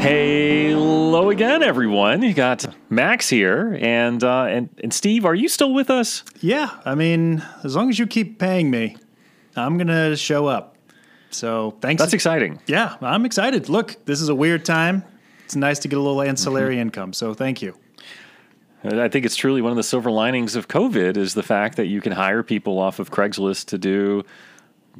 Hello again, everyone. You got Max here, and uh, and and Steve. Are you still with us? Yeah, I mean, as long as you keep paying me, I'm gonna show up. So thanks. That's exciting. yeah, I'm excited. Look, this is a weird time. It's nice to get a little ancillary Mm-hmm. income. So thank you. I think it's truly one of the silver linings of COVID is the fact that you can hire people off of Craigslist to do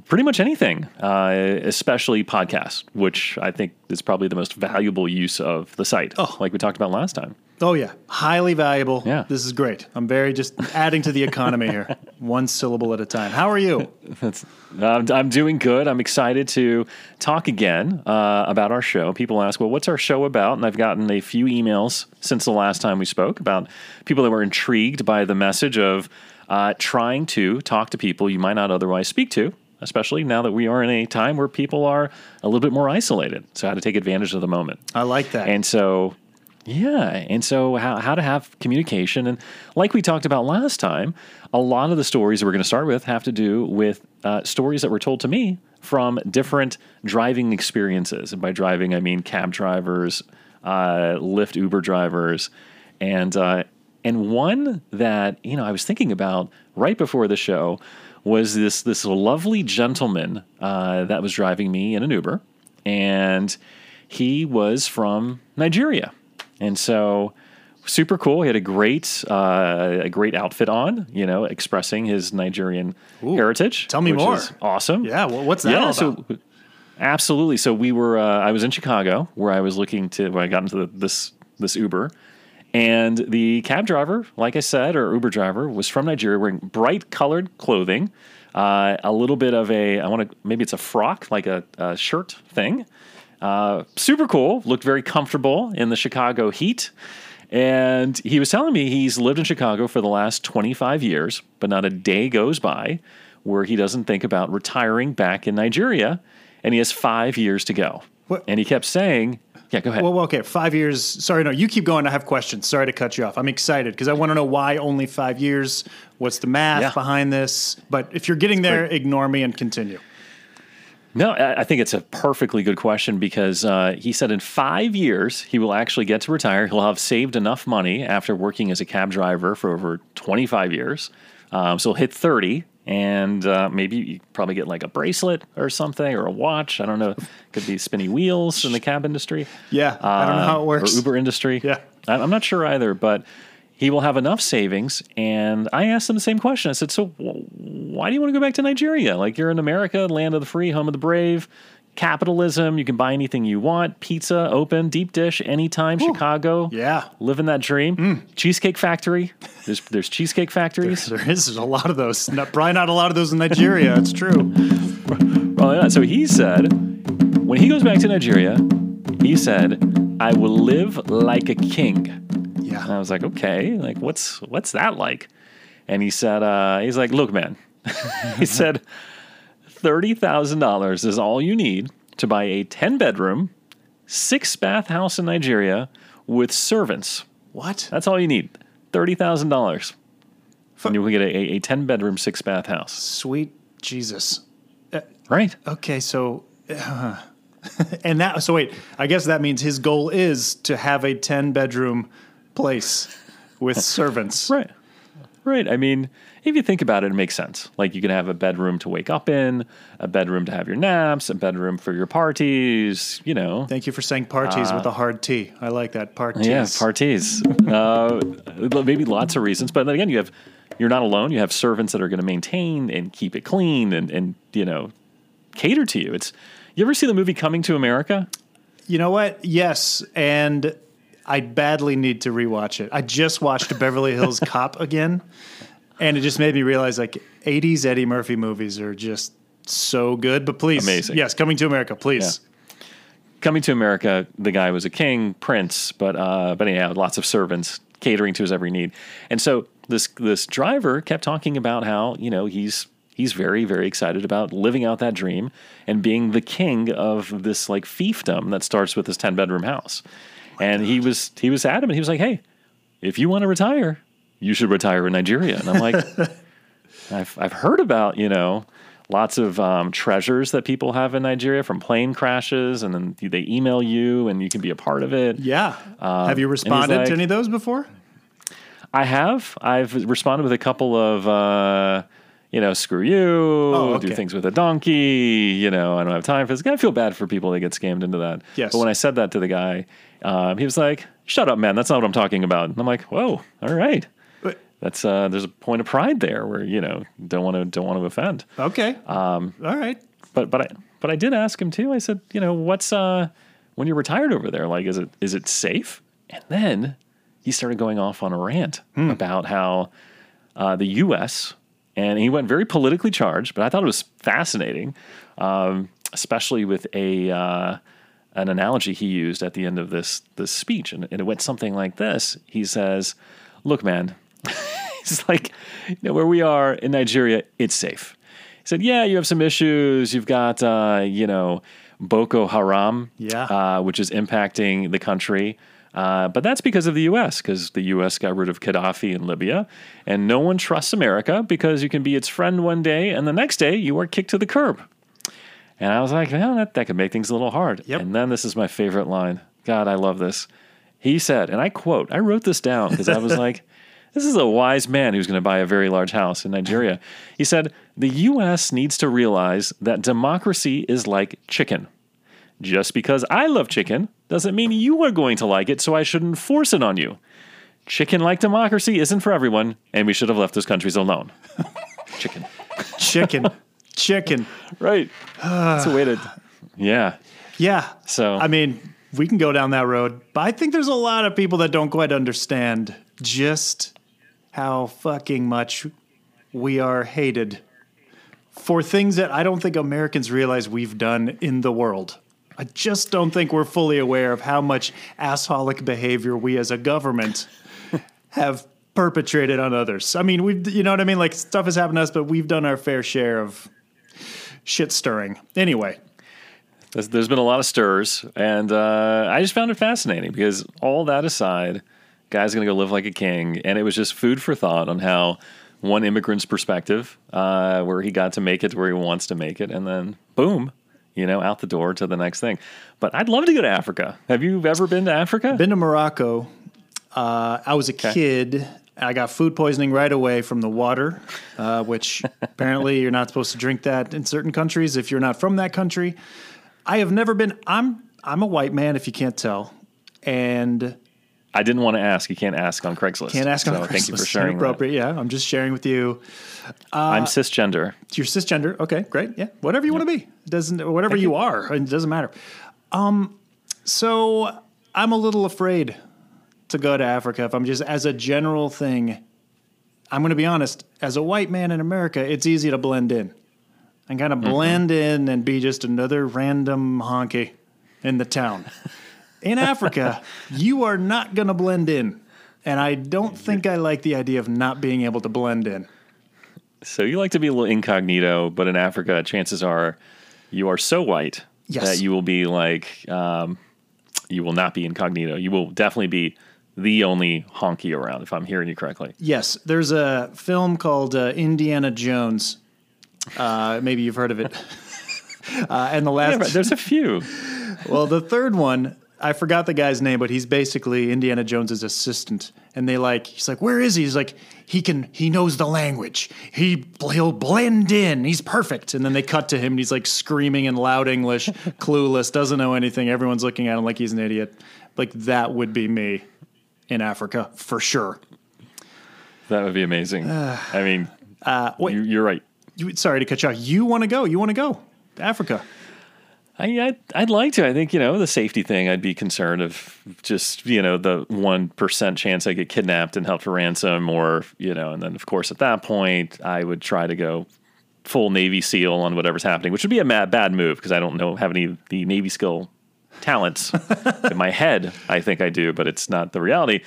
pretty much anything, uh, especially podcasts, which I think is probably the most valuable use of the site, Oh. like we talked about last time. Oh yeah, highly valuable. Yeah. this is great. I'm very just adding to the economy here, one syllable at a time. How are you? That's, I'm, I'm doing good. I'm excited to talk again uh, about our show. People ask, well, what's our show about? And I've gotten a few emails since the last time we spoke about people that were intrigued by the message of uh, trying to talk to people you might not otherwise speak to, especially now that we are in a time where people are a little bit more isolated. So, how to take advantage of the moment. I like that. And so, yeah. And so, how, how to have communication. And like we talked about last time, a lot of the stories that we're going to start with have to do with uh, stories that were told to me from different driving experiences. And by driving, I mean cab drivers, uh, Lyft, Uber drivers. And, uh, and one that, you know, I was thinking about right before the show was this, this lovely gentleman uh, that was driving me in an Uber. And he was from Nigeria. And so super cool. He had a great uh, a great outfit on, you know, expressing his Nigerian heritage. Tell me more. awesome. yeah, well, what's that all so absolutely. So we were. Uh, I was in Chicago where I was looking to. Where I got into the, this this Uber, and the cab driver, like I said, or Uber driver, was from Nigeria, wearing bright colored clothing. Uh, a little bit of a. I want to maybe it's a frock, like a, a shirt thing. Uh, super cool. Looked very comfortable in the Chicago heat. And he was telling me he's lived in Chicago for the last 25 years, but not a day goes by where he doesn't think about retiring back in Nigeria. And he has five years to go. What- And he kept saying, Yeah, go ahead. Well, okay, five years. Sorry, no, you keep going. I have questions. Sorry to cut you off. I'm excited because I want to know why only five years. What's the math Yeah. behind this? But if you're getting there, ignore me and continue. No, I I think it's a perfectly good question because uh, he said in five years he will actually get to retire. He'll have saved enough money after working as a cab driver for over 25 years. Um, so he'll hit 30 and uh, maybe you probably get like a bracelet or something or a watch. I don't know. Could be spinny wheels in the cab industry. Yeah, I don't know how it Um, works. Or Uber industry. Yeah. I'm not sure either, but he will have enough savings. And I asked him the same question. I said, So why do you want to go back to Nigeria? Like, you're in America, land of the free, home of the brave, capitalism. You can buy anything you want, pizza, open, deep dish, anytime, Chicago. Yeah. Mm. Living that dream. Cheesecake Factory. There's, there's cheesecake factories. There is there's a lot of those. Not, probably not a lot of those in Nigeria. It's true. Well, yeah, so he said, when he goes back to Nigeria, he said, I will live like a king. And Yeah. I was like, okay, like what's what's that like? And he said, uh, he's like, look, man, he said, thirty thousand dollars is all you need to buy a ten bedroom, six bath house in Nigeria with servants. What? That's all you need. Thirty thousand dollars. And you will get a, a, a ten bedroom, six bath house. Sweet Jesus. Right. Okay, so. uh, and that, so wait, I guess that means his goal is to have a 10 bedroom place with servants. Right. Right. I mean, if you think about it, it makes sense. Like you can have a bedroom to wake up in, a bedroom to have your naps, a bedroom for your parties, you know. Thank you for saying parties with a hard T. I like that. Parties. Uh, Yeah, parties. uh, maybe lots of reasons, but then again, you have you're not alone. You have servants that are going to maintain and keep it clean and and you know cater to you. It's you ever see the movie Coming to America? You know what? Yes, and I badly need to rewatch it. I just watched Beverly Hills Cop again, and it just made me realize like 80s Eddie Murphy movies are just so good. But please, Amazing. Yes, coming to America, please. Coming to America, the guy was a king, prince, but uh, but anyhow, lots of servants catering to his every need. And so this this driver kept talking about how you know he's he's very very excited about living out that dream and being the king of this like fiefdom that starts with his ten bedroom house. and he was he was adamant. He was like, "Hey, if you want to retire, you should retire in Nigeria." And I'm like, I've I've heard about you know lots of um, treasures that people have in Nigeria from plane crashes, and then they email you, and you can be a part of it. Yeah. have you responded like- to any of those before? I have. I've responded with a couple of, uh, you know, screw you, Oh, do things with a donkey. You know, I don't have time for this. I feel bad for people that get scammed into that. Yes. But when I said that to the guy, um, he was like, "Shut up, man. That's not what I'm talking about." And I'm like, "Whoa, all right." That's uh, there's a point of pride there where you know don't want to don't want to offend. Okay. Um, All right. But but I but I did ask him too. I said, you know, what's uh when you're retired over there, like is it is it safe? And then he started going off on a rant about how uh, the U.S. and he went very politically charged, but I thought it was fascinating, um, especially with a uh, an analogy he used at the end of this this speech, and, and it went something like this. He says, "Look, man." He's like, you know, where we are in Nigeria, it's safe. He said, yeah, you have some issues. You've got, uh, you know, Boko Haram, Yeah. uh, which is impacting the country. Uh, but that's because of the U.S., because the U.S. got rid of Gaddafi in Libya. And no one trusts America because you can be its friend one day, and the next day you are kicked to the curb. And I was like, well, that, that could make things a little hard. Yep. And then this is my favorite line. God, I love this. He said, and I quote, I wrote this down because I was like, this is a wise man who's going to buy a very large house in Nigeria. He said, the U.S. needs to realize that democracy is like chicken. Just because I love chicken doesn't mean you are going to like it, so I shouldn't force it on you. Chicken like democracy isn't for everyone, and we should have left those countries alone. chicken. Chicken. Chicken. Right. That's a way to. Yeah. Yeah. So- I mean, we can go down that road, but I think there's a lot of people that don't quite understand just how fucking much we are hated for things that I don't think Americans realize we've done in the world. I just don't think we're fully aware of how much assholic behavior we as a government have perpetrated on others. I mean, we've, you know what I mean? Like stuff has happened to us, but we've done our fair share of shit stirring. Anyway, There's, there's been a lot of stirs, and uh, I just found it fascinating because all that aside, guy's going to go live like a king, and it was just food for thought on how one immigrant's perspective, uh, where he got to make it to where he wants to make it, and then boom, you know, out the door to the next thing. But I'd love to go to Africa. Have you ever been to Africa? been to Morocco. Uh, I was a kid. I got food poisoning right away from the water, uh, which apparently you're not supposed to drink that in certain countries if you're not from that country. I have never been. I'm I'm a white man if you can't tell, and I didn't want to ask. You can't ask on Craigslist. can't ask on so Craigslist. Thank you for sharing. Appropriate. Yeah, I'm just sharing with you. I'm cisgender. You're cisgender. Okay, great. Yeah, whatever you want to be. It doesn't whatever you are. It doesn't matter. Um, so I'm a little afraid to go to Africa. If I'm just as a general thing, I'm going to be honest. As a white man in America, it's easy to blend in and kind of blend in and be just another random honky in the town. In Africa, you are not going to blend in. And I don't think I like the idea of not being able to blend in. So you like to be a little incognito, but in Africa, chances are you are so white Yes. that you will be like, um, you will not be incognito. You will definitely be the only honky around, if I'm hearing you correctly. Yes, there's a film called uh, Indiana Jones. Uh, maybe you've heard of it. uh, and the last, but there's a few. well, the third one, I forgot the guy's name, but he's basically Indiana Jones's assistant. And they like, he's like, where is he? He's like, he can, he knows the language. He he'll blend in. He's perfect. And then they cut to him, and he's like screaming in loud English, clueless, doesn't know anything. Everyone's looking at him like he's an idiot. Like that would be me in Africa for sure. That would be amazing. I mean, Uh, wait, you, you're right. you, sorry to cut you off. You want to go? You want to go to Africa? I, I'd, I'd like to. I think, you know, the safety thing, I'd be concerned of just, you know, the 1% chance I get kidnapped and held for ransom or, you know, and then of course at that point I would try to go full Navy SEAL on whatever's happening, which would be a mad, bad move because I don't know, have any of the Navy skill talents in my head. I think I do, but it's not the reality.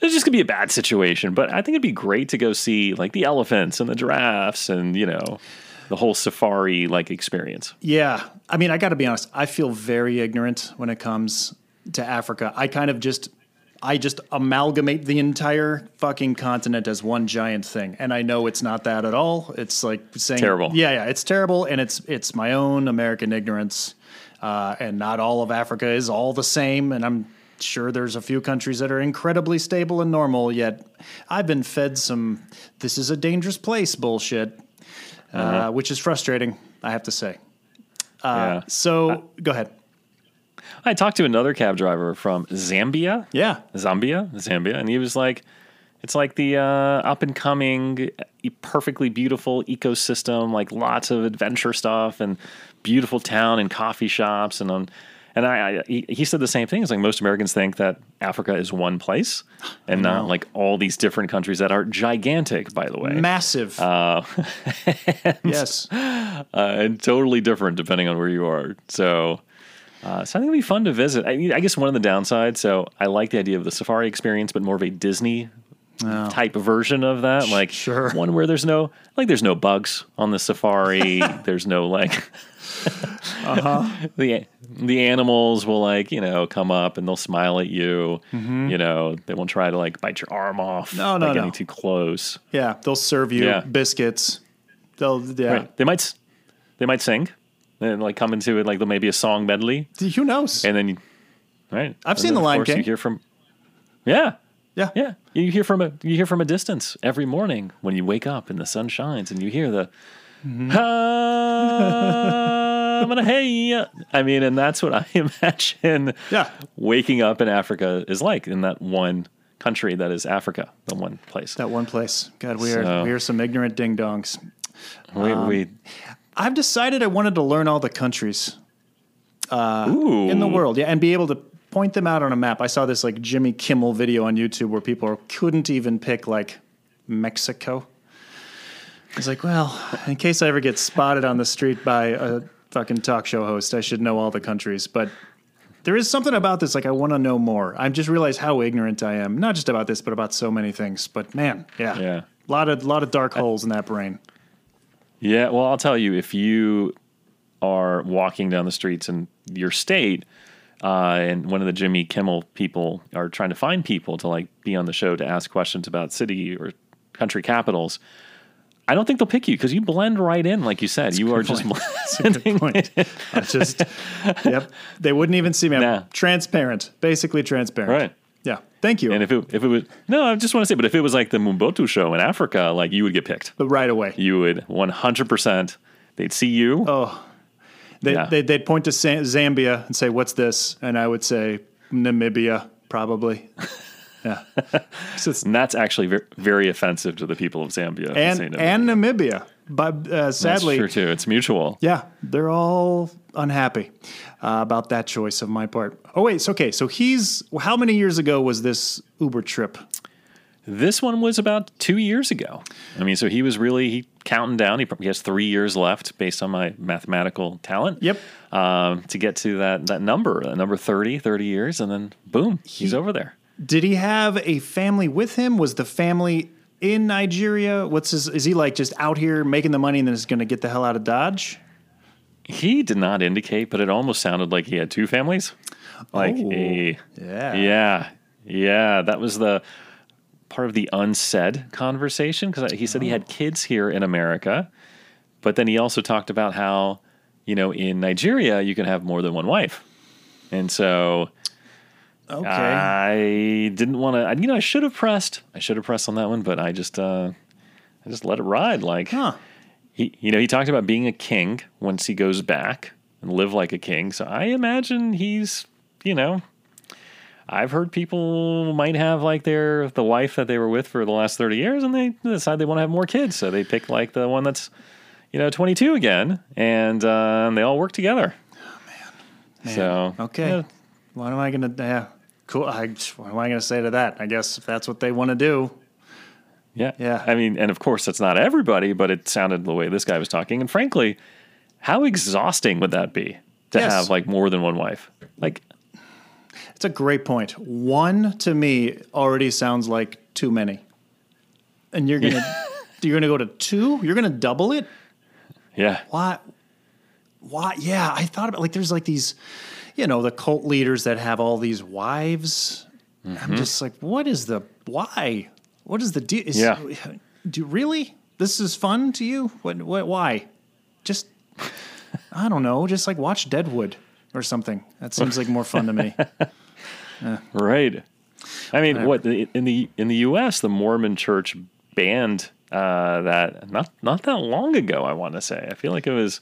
It's just gonna be a bad situation, but I think it'd be great to go see like the elephants and the giraffes and, you know, the whole safari like experience. Yeah. I mean, I got to be honest. I feel very ignorant when it comes to Africa. I kind of just I just amalgamate the entire fucking continent as one giant thing. And I know it's not that at all. It's like saying Terrible. Yeah, yeah, it's terrible, and it's it's my own American ignorance. Uh, and not all of Africa is all the same. And I'm sure there's a few countries that are incredibly stable and normal. Yet I've been fed some "this is a dangerous place" bullshit, uh, which is frustrating. I have to say. yeah. So go ahead. I talked to another cab driver from Zambia. Yeah. Zambia, Zambia, and he was like, "It's like the uh, up and coming, perfectly beautiful ecosystem, like lots of adventure stuff and beautiful town and coffee shops and on." And I, I he, he said the same thing. It's like most Americans think that Africa is one place and not like all these different countries that are gigantic, by the way, Massive. yes. uh, and totally different depending on where you are. So, uh, so I think it'd be fun to visit. I, I guess one of the downsides. So I like the idea of the safari experience, but more of a Disney type version of that. Like sure. one where there's no like there's no bugs on the safari. there's no like. Uh-huh. the the animals will like you know come up and they'll smile at you. You know they won't try to like bite your arm off. Mm-hmm. No, no, getting too close. Yeah. They'll serve you Yeah. biscuits. They'll yeah. Right. They might they might sing and like come into it like there may be a song medley Who knows? and then you right. I've And seen The Lion King. You hear from yeah. Yeah. Yeah, you hear from a you hear from a distance every morning when you wake up and the sun shines and you hear the Mm-hmm. "Ah, I'm gonna hey ya." I mean, and that's what I imagine Yeah. waking up in Africa is like in that one country that is Africa, the one place. That one place. God, we are we are some ignorant ding dongs. we, Um, we I've decided I wanted to learn all the countries ooh, in the world, yeah, and be able to point them out on a map. I saw this like Jimmy Kimmel video on YouTube where people couldn't even pick like Mexico. I was like, well, in case I ever get spotted on the street by a fucking talk show host, I should know all the countries. But there is something about this, like I want to know more. I just realized how ignorant I am, not just about this, but about so many things. But man, yeah, Yeah. a lot of lot of dark holes in that brain. Yeah, well, I'll tell you, if you are walking down the streets in your state, uh, and one of the Jimmy Kimmel people are trying to find people to like be on the show to ask questions about city or country capitals, I don't think they'll pick you because you blend right in, like you said. you are just That's a good point. I just, yep, they wouldn't even see me. I'm Nah. transparent, basically transparent. right. Yeah. Thank you. And if it if it was no, I just want to say, but if it was like the Mumbotu show in Africa, like you would get picked. but right away, You would one hundred percent. They'd see you. Oh. They, Yeah. they, they'd point to Zambia and say, "What's this?" And I would say, "Namibia, probably." yeah. So it's- And that's actually very, very offensive to the people of Zambia. and no. and Namibia, but uh, That's sadly, true too. It's mutual. Yeah, they're all unhappy uh, about that choice of my part. Oh wait, so okay, so he's how many years ago was this Uber trip? This one was about two years ago. I mean, so he was really he counting down. He probably has three years left based on my mathematical talent. Yep. Um, to get to that that number, that number 30, 30 years, and then boom, he's over there. Did he have a family with him? Was the family in Nigeria? What's his? Is he like just out here making the money and then is going to get the hell out of Dodge? He did not indicate, but it almost sounded like he had two families. Like Oh, a yeah. yeah, yeah. That was the part of the unsaid conversation because he said he had kids here in America, but then he also talked about how you know in Nigeria you can have more than one wife, and so Okay. I didn't want to. You know, I should have pressed. I should have pressed on that one, but I just uh, I just let it ride. Like huh. he, you know, he talked about being a king once he goes back and live like a king. So I imagine he's, you know, I've heard people might have like their the wife that they were with for the last thirty years, and they decide they want to have more kids, so they pick like the one that's, you know, twenty two again, and uh, they all work together. Oh man. So okay. What am I going to? Yeah. Cool. I, what am I going to say to that? I guess if that's what they want to do. Yeah. Yeah. I mean, and of course, that's not everybody, but it sounded the way this guy was talking. And frankly, how exhausting would that be to Yes. have like more than one wife? Like, It's a great point. One to me already sounds like too many. And you're gonna you're gonna go to two. You're gonna double it. yeah. Why? Why? Yeah, I thought about like there's like these, you know, the cult leaders that have all these wives, Mm-hmm. I'm just like, what is the why? What is the deal? Is, Yeah. Do really? This is fun to you? What? What? Why? Just I don't know. Just like watch Deadwood or something. That seems like more fun to me. Right. I mean, what in the in the U.S. the Mormon Church banned uh, that not not that long ago. I want to say. I feel like it was.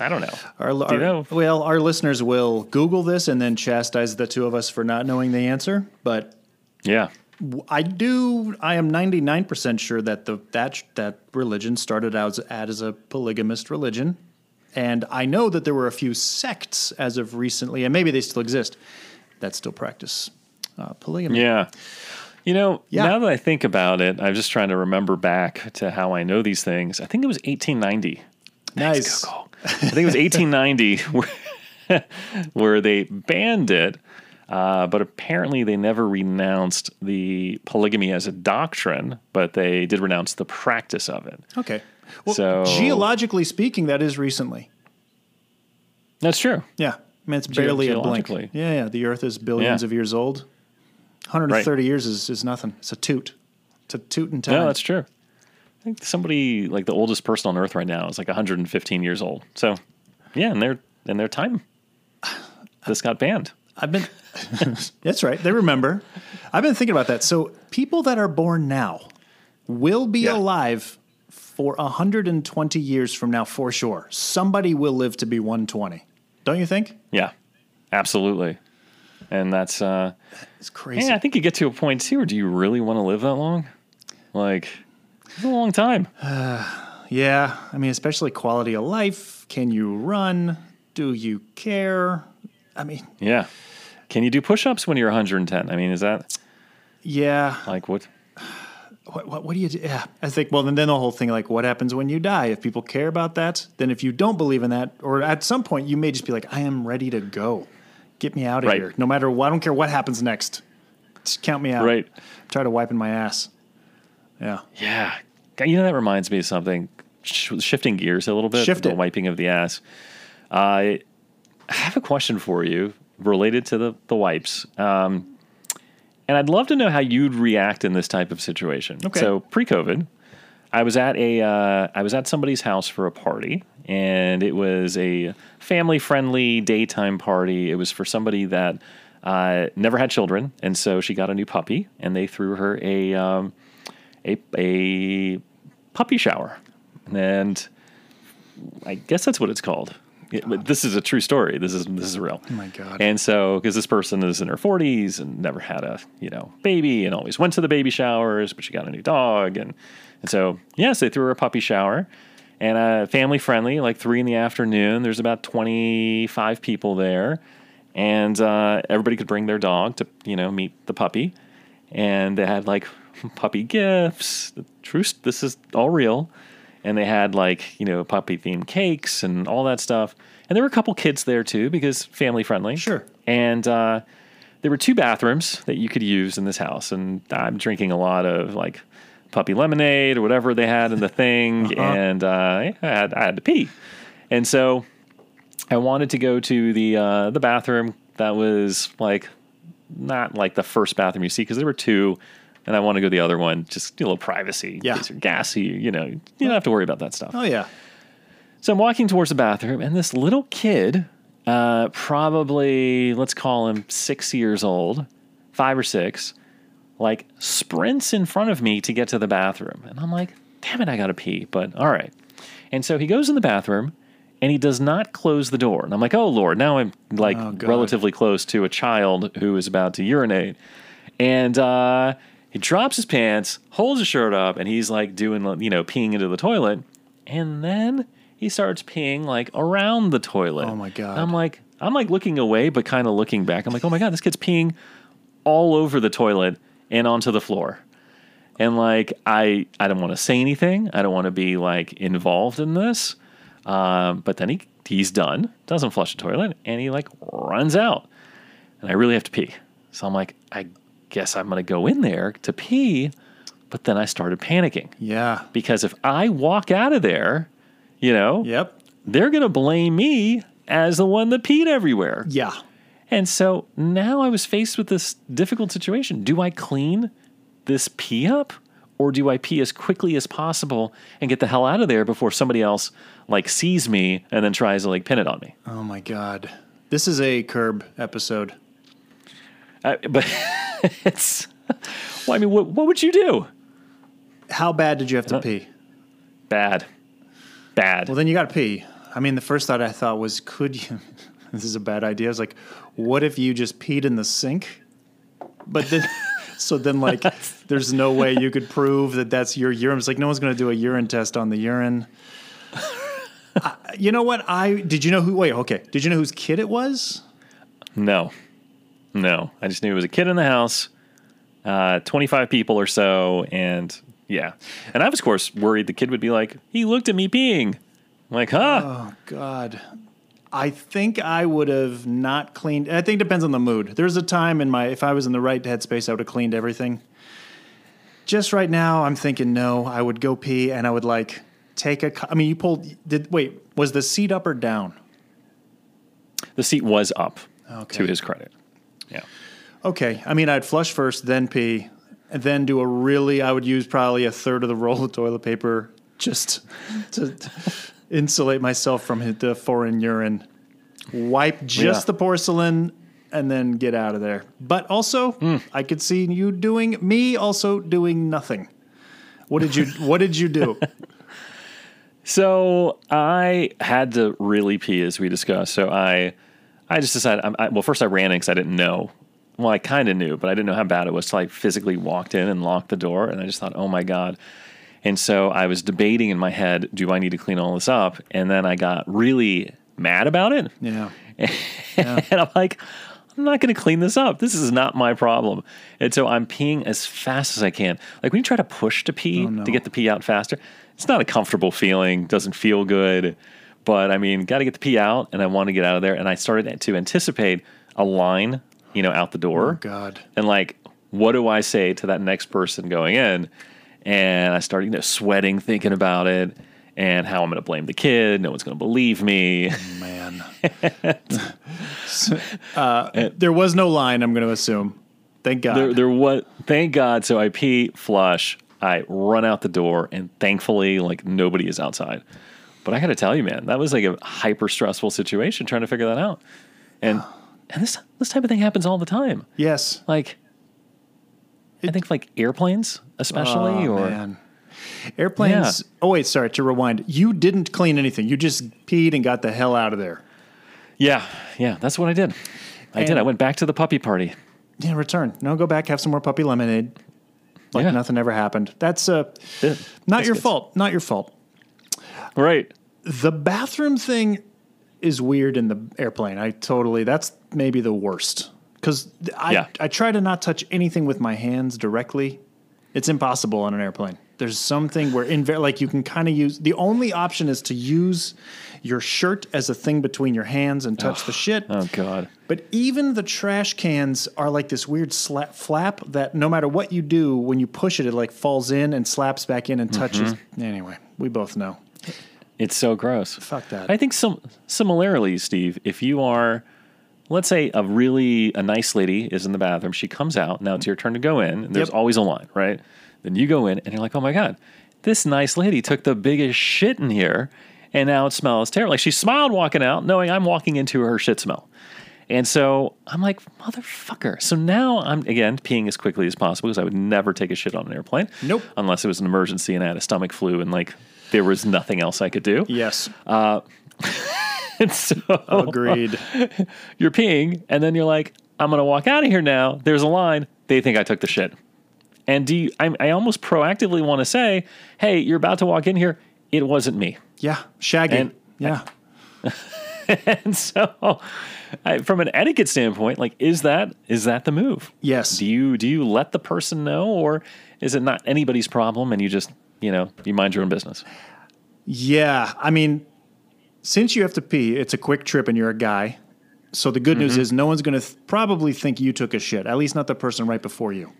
I don't know. Our, our- know? Well, our listeners will Google this and then chastise the two of us for not knowing the answer. But Yeah. I do. I am ninety nine percent sure that the that that religion started out as, as a polygamist religion, and I know that there were a few sects as of recently, and maybe they still exist, that still practice uh, polygamy. Yeah. You know, Yeah. now that I think about it, I'm just trying to remember back to how I know these things. I think it was 1890. Nice. Google. I think it was 1890 where, where they banned it, uh, but apparently they never renounced the polygamy as a doctrine, but they did renounce the practice of it. Okay. Well, So- geologically speaking, that is recently. That's true. Yeah. I mean, it's barely a blink. Yeah, yeah. The Earth is billions Yeah. of years old. 130 years is, is nothing. It's a toot. It's a toot in time. No, that's true. I think somebody like the oldest person on Earth right now is like 115 years old. So, yeah, in their in their time, this got banned. I've been. that's right. They remember. I've been thinking about that. So people that are born now will be Yeah. alive for 120 years from now for sure. Somebody will live to be 120. Don't you think? Yeah, absolutely. And that's uh, It's crazy. yeah. I think you get to a point too. Or do you really want to live that long? Like, it's a long time. Yeah, I mean, especially quality of life. Can you run? Do you care? I mean, Yeah. Can you do push-ups when you're 110? I mean, is that yeah. like what? What, what, what do you do? Yeah, I think. Well, then, then the whole thing, like, what happens when you die? If people care about that, then if you don't believe in that, or at some point, you may just be like, I am ready to go. Get me out of Right. here. No matter what, I don't care what happens next. Just count me out. Right. I'm tired of wiping my ass. Yeah. Yeah. You know, that reminds me of something. Sh- shifting gears a little bit. Shift the it. wiping of the ass. I have a question for you related to the, the wipes. Um, and I'd love to know how you'd react in this type of situation. Okay. So pre COVID, I was at a uh, I was at somebody's house for a party, and it was a family friendly daytime party. It was for somebody that uh, never had children, and so she got a new puppy, and they threw her a um, a a puppy shower, and I guess that's what it's called. But this is a true story. This is this is real. Oh my God. And so, because this person is in her forties and never had a you know baby, and always went to the baby showers, but she got a new dog, and and so yes, they threw her a puppy shower, and uh, family friendly, like three in the afternoon. There's about twenty five people there, and uh, everybody could bring their dog to you know meet the puppy, and they had like puppy gifts. The true, this is all real and they had like you know puppy themed cakes and all that stuff. And there were a couple kids there too because family friendly Sure. and uh, there were two bathrooms that you could use in this house and i'm drinking a lot of like puppy lemonade or whatever they had in the thing and uh, I, had, I had to pee. And so i wanted to go to the uh, the bathroom that was like not like the first bathroom you see because there were two and I want to go to the other one, just a little privacy. Yeah. You're gassy, you know, you don't have to worry about that stuff. Oh, yeah. So I'm walking towards the bathroom, and this little kid, uh, probably let's call him six years old, five or six, like sprints in front of me to get to the bathroom, and I'm like, "Damn it, I gotta pee!" But all right. And so he goes in the bathroom, and he does not close the door, and I'm like, "Oh Lord!" Now I'm like Oh, relatively close to a child who is about to urinate, and uh, he drops his pants, holds his shirt up, and he's like doing, you know, peeing into the toilet. And then he starts peeing like around the toilet. Oh, my God. And I'm like, I'm like looking away, but kind of looking back. I'm like, oh my God, this kid's peeing all over the toilet and onto the floor. And like, I, I don't want to say anything. I don't want to be like involved in this. Um, but then he, he's done, doesn't flush the toilet, and he like runs out. And I really have to pee. So I'm like, I guess I'm going to go in there to pee. But then I started panicking Yeah. because if I walk out of there, you know, Yep. they're going to blame me as the one that peed everywhere. Yeah. And so now I was faced with this difficult situation. Do I clean this pee up or do I pee as quickly as possible and get the hell out of there before somebody else like sees me and then tries to like pin it on me? Oh my god. This is a curb episode. Uh, but it's well, I mean, what, what would you do? How bad did you have to Uh, pee? Bad, bad. Well, then you got to pee. I mean, the first thought I thought was, could you? this is a bad idea. I was like, what if you just peed in the sink? But then, so then, like, there's no way you could prove that that's your urine. It's like no one's going to do a urine test on the urine. I, you know what? I did you know who? Wait, okay. Did you know whose kid it was? No, no. I just knew it was a kid in the house, uh, 25 people or so. And yeah. And I was, of course, worried the kid would be like, he looked at me peeing. I'm like, huh? Oh God. I think I would have not cleaned. I think it depends on the mood. There's a time in my if I was in the right headspace, I would have cleaned everything. Just right now, I'm thinking no. I would go pee and I would like take a, I mean, you pulled. Did wait? Was the seat up or down? the seat was up Okay. to his credit. Yeah. Okay. I mean, I'd flush first, then pee, and then do a really. I would use probably a third of the roll of toilet paper just to insulate myself from the foreign urine. Wipe just Yeah. the porcelain and then get out of there. But also, hmm. I could see you doing me also doing nothing. What did you What did you do? So I had to really pee, as we discussed. So I, I just decided. I, I, well, first I ran in because I didn't know. Well, I kind of knew, but I didn't know how bad it was. So I physically walked in and locked the door, and I just thought, "Oh my god!" And so I was debating in my head, "Do I need to clean all this up?" And then I got really mad about it, Yeah. and I'm like, "I'm not going to clean this up. This is not my problem." And so I'm peeing as fast as I can. Like when you try to push to pee oh, no. to get the pee out faster, it's not a comfortable feeling. Doesn't feel good. But I mean, got to get the pee out, and I want to get out of there. And I started to anticipate a line, you know, out the door, Oh God. and like, what do I say to that next person going in? And I started, you know, sweating, thinking about it, and how I'm going to blame the kid. No one's going to believe me. Man. uh, there was no line. I'm going to assume. Thank God. there, there was, thank God. So I pee, flush, I run out the door, and thankfully, like nobody is outside. But I got to tell you, man, that was like a hyper stressful situation trying to figure that out. And and this this type of thing happens all the time. yes. Like, I think like airplanes, especially, Oh, or man. Airplanes. Oh wait, sorry to rewind. You didn't clean anything. You just peed and got the hell out of there. yeah, yeah, that's what I did. I did. I went back to the puppy party. Yeah, return. No, go back. Have some more puppy lemonade. Like Yeah. nothing ever happened. That's uh, Yeah, not that's your good. fault. Not your fault. Right. The bathroom thing is weird in the airplane. I totally. That's maybe the worst because I Yeah. I try to not touch anything with my hands directly. It's impossible on an airplane. There's something where in like you can kind of use the only option is to use your shirt as a thing between your hands and touch the shit. Oh God. But even the trash cans are like this weird slap flap that no matter what you do, when you push it, it like falls in and slaps back in and touches. Mm-hmm. Anyway, we both know. It's so gross. Fuck that. I think some similarly, Steve, if you are, let's say, a really a nice lady is in the bathroom, she comes out. Now it's your turn to go in. And there's Yep. always a line, right? Then you go in, and you're like, oh my god, this nice lady took the biggest shit in here, and now it smells terrible. Like she smiled walking out, knowing I'm walking into her shit smell. And so I'm like, motherfucker. So now I'm again peeing as quickly as possible because I would never take a shit on an airplane. Nope. Unless it was an emergency and I had a stomach flu and like there was nothing else I could do. Yes, uh, And so agreed. you're peeing, and then you're like, I'm gonna walk out of here now. There's a line. They think I took the shit. And do you, I, I almost proactively want to say, hey, you're about to walk in here. It wasn't me. yeah, shaggy. And- yeah, And so, I, from an etiquette standpoint, like, is that is that the move? yes. Do you do you let the person know, or is it not anybody's problem, and you just you know you mind your own business? Yeah, I mean, since you have to pee, it's a quick trip and you're a guy. So the good Mm-hmm. news is no one's going to th- probably think you took a shit. At least not the person right before you,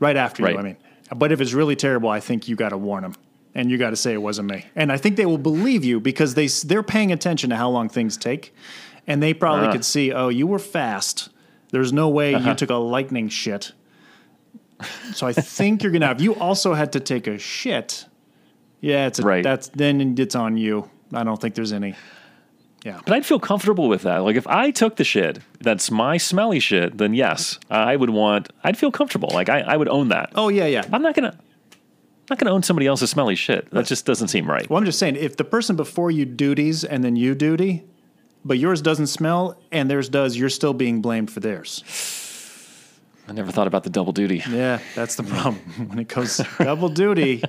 right after Right. you. I mean, but if it's really terrible, I think you got to warn them and you got to say it wasn't me. And I think they will believe you because they they're paying attention to how long things take. and they probably Ah. could see, oh, you were fast. There's no way Uh-huh. you took a lightning shit. So I think you're gonna have. You also had to take a shit. Yeah, it's a, Right. That's then it's on you. I don't think there's any. Yeah. But I'd feel comfortable with that. Like if I took the shit, that's my smelly shit, then yes, I would want, I'd feel comfortable. Like I, I would own that. Oh yeah, yeah. I'm not going to, I'm not going to own somebody else's smelly shit. That just doesn't seem right. Well, I'm just saying, if the person before you duties and then you duty, but yours doesn't smell and theirs does, you're still being blamed for theirs. I never thought about the double duty. Yeah, that's the problem. when it goes double duty,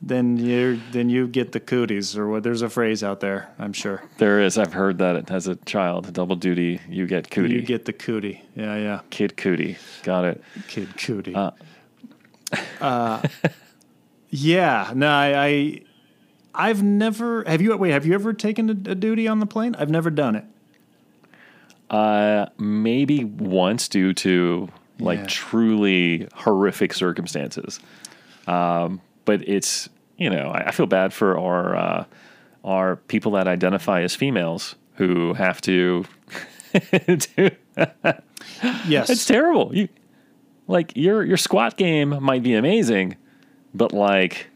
then you then you get the cooties or what. There's a phrase out there, I'm sure. There is, I've heard that as a child, double duty, you get cootie. You get the cootie. Yeah, yeah, Kid cootie. Got it. kid cootie. Uh. Uh, yeah, no, I, I, I've never. Have you? Wait, have you ever taken a, a duty on the plane? I've never done it. Uh, maybe once due to like Yeah. truly horrific circumstances. Um, but it's you know I, I feel bad for our uh, our people that identify as females who have to. do, Yes, it's terrible. You like your your squat game might be amazing, but like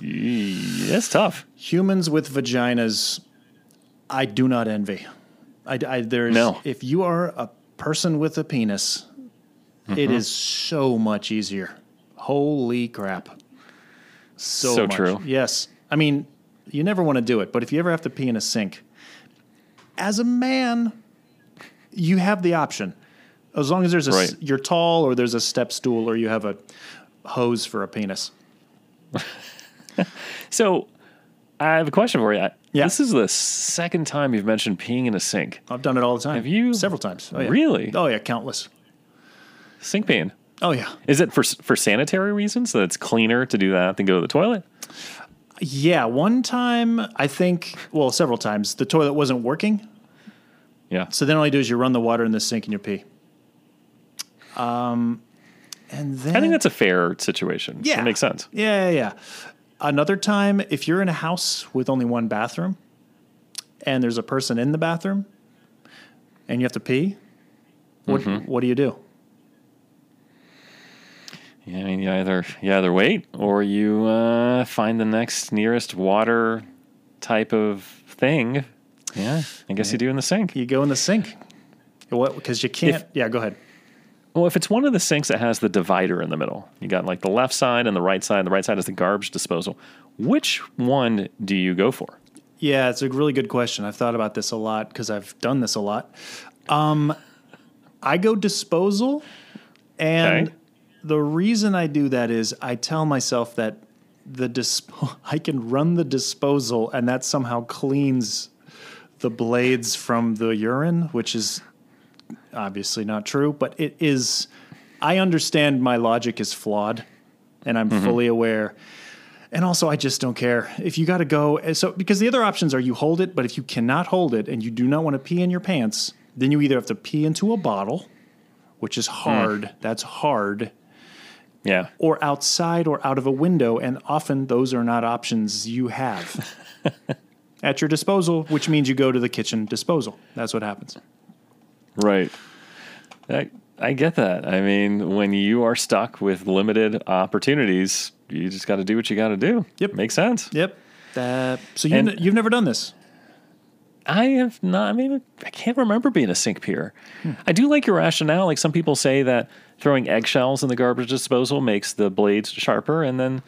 it's tough. humans with vaginas, I do not envy. I, I there's No. if you are a person with a penis, Mm-hmm. it is so much easier. Holy crap! So, So much. true. Yes, I mean you never want to do it, but if you ever have to pee in a sink, as a man, you have the option. As long as there's a s- Right. you're tall or there's a step stool or you have a hose for a penis. So I have a question for you. Yeah. This is the second time you've mentioned peeing in a sink. I've done it all the time. Have you- several times? Oh, yeah. Really? Oh yeah, countless. Sink peeing. Oh yeah. Is it for for sanitary reasons that it's cleaner to do that than go to the toilet? Yeah, one time I think, well, several times the toilet wasn't working. Yeah. So then all you do is you run the water in the sink and you pee. Um, and then I think that's a fair situation. yeah, It makes sense. Yeah, yeah, yeah. Another time, if you're in a house with only one bathroom, and there's a person in the bathroom, and you have to pee, what Mm-hmm. what do you do? Yeah, I mean, you either you either wait or you uh, find the next nearest water type of thing. Yeah, I guess you do in the sink. You go in the sink. What? Because you can't. yeah, go ahead. Well, if it's one of the sinks that has the divider in the middle, you got like the left side and the right side. The right side is the garbage disposal. Which one do you go for? Yeah, it's a really good question. I've thought about this a lot because I've done this a lot. Um, I go disposal, and Okay. The reason I do that is I tell myself that the disp- I can run the disposal, and that somehow cleans the blades from the urine, which is obviously not true, but it is. I understand my logic is flawed, and I'm mm-hmm. fully aware. And also, I just don't care if you got to go. Eh, so, because the other options are you hold it, but if you cannot hold it and you do not want to pee in your pants, then you either have to pee into a bottle, which is hard. Mm. That's hard, Yeah, or outside or out of a window. And often those are not options you have at your disposal, which means you go to the kitchen disposal. That's what happens. right. I, I get that. I mean, when you are stuck with limited opportunities, you just got to do what you got to do. Yep. makes sense. Yep. That, so you And- n- you've never done this. I have not. I mean, I can't remember being a sink peer. I do like your rationale. Like some people say that throwing eggshells in the garbage disposal makes the blades sharper, and then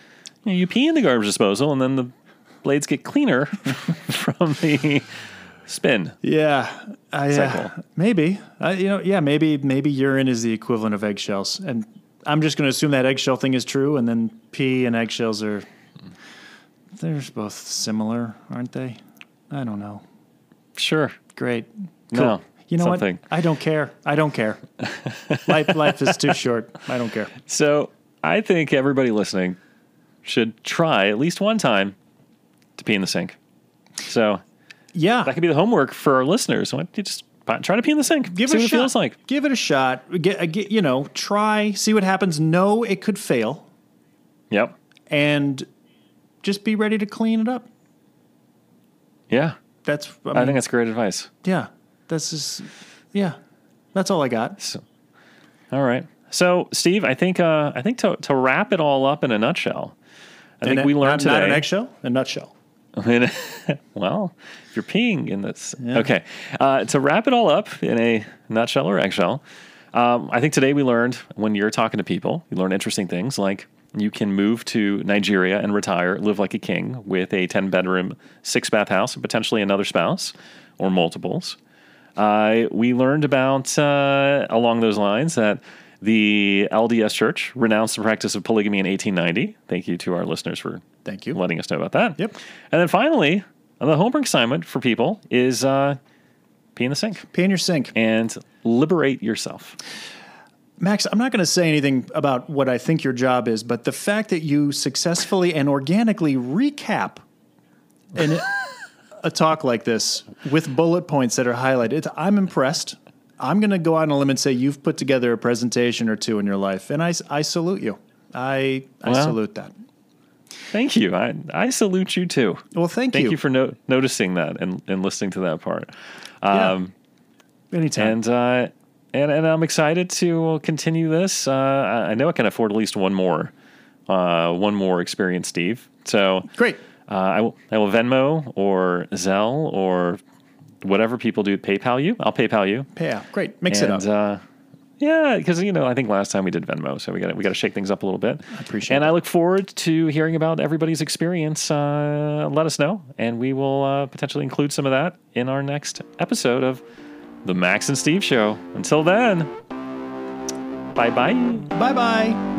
you, know, you pee in the garbage disposal, and then the blades get cleaner from the spin. Yeah, I, Cycle. uh, maybe. Uh, you know, yeah, maybe maybe urine is the equivalent of eggshells, and I'm just going to assume that eggshell thing is true, and then pee and eggshells are they're both similar, aren't they? I don't know. Sure. Great. No, You know something. what? I don't care. I don't care. life life is too short. I don't care. So I think everybody listening should try at least one time to pee in the sink. So Yeah. that could be the homework for our listeners. Why don't you just try to pee in the sink? Give see it a what shot. it feels like. Give it a shot. Get, uh, get you know, try, see what happens. No, it could fail, Yep. and just be ready to clean it up. Yeah. That's. I, I think that's great advice. yeah. This is. Yeah. That's all I got. So, all right. So, Steve, I think uh, I think to, to wrap it all up in a nutshell, I think And we a- learned not, today. Not an eggshell, a nutshell. well, if you're peeing in this, Yeah. okay. Uh, to wrap it all up in a nutshell or eggshell, um, I think today we learned when you're talking to people, you learn interesting things like you can move to Nigeria and retire, live like a king with a 10 bedroom, six bath house, and potentially another spouse or multiples. Uh, we learned about, uh, along those lines, that the LDS Church renounced the practice of polygamy in 1890. Thank you to our listeners for Thank you. letting us know about that. Yep. And then finally, the homework assignment for people is uh, pee in the sink Pee in your sink. and liberate yourself. Max, I'm not going to say anything about what I think your job is, but the fact that you successfully and organically recap an, a talk like this with bullet points that are highlighted, I'm impressed. I'm going to go out on a limb and say you've put together a presentation or two in your life, and I, I salute you. I, I Well, salute that. Thank you. I, I salute you too. Well, thank, Thank you. you, for no- noticing that and, and listening to that part. Yeah. Um, Anytime. and, uh, and and I'm excited to continue this. Uh, I know I can afford at least one more, uh, one more experience, Steve. So Great. Uh, I will I will Venmo or Zelle or whatever people do. PayPal you. I'll PayPal you. Yeah, great. Mix and, it up. Uh, yeah, because you know I think last time we did Venmo, so we got we got to shake things up a little bit. I appreciate And I look forward to hearing about everybody's experience. Uh, let us know, and we will uh, potentially include some of that in our next episode of the Max and Steve Show. Until then, bye bye. bye bye.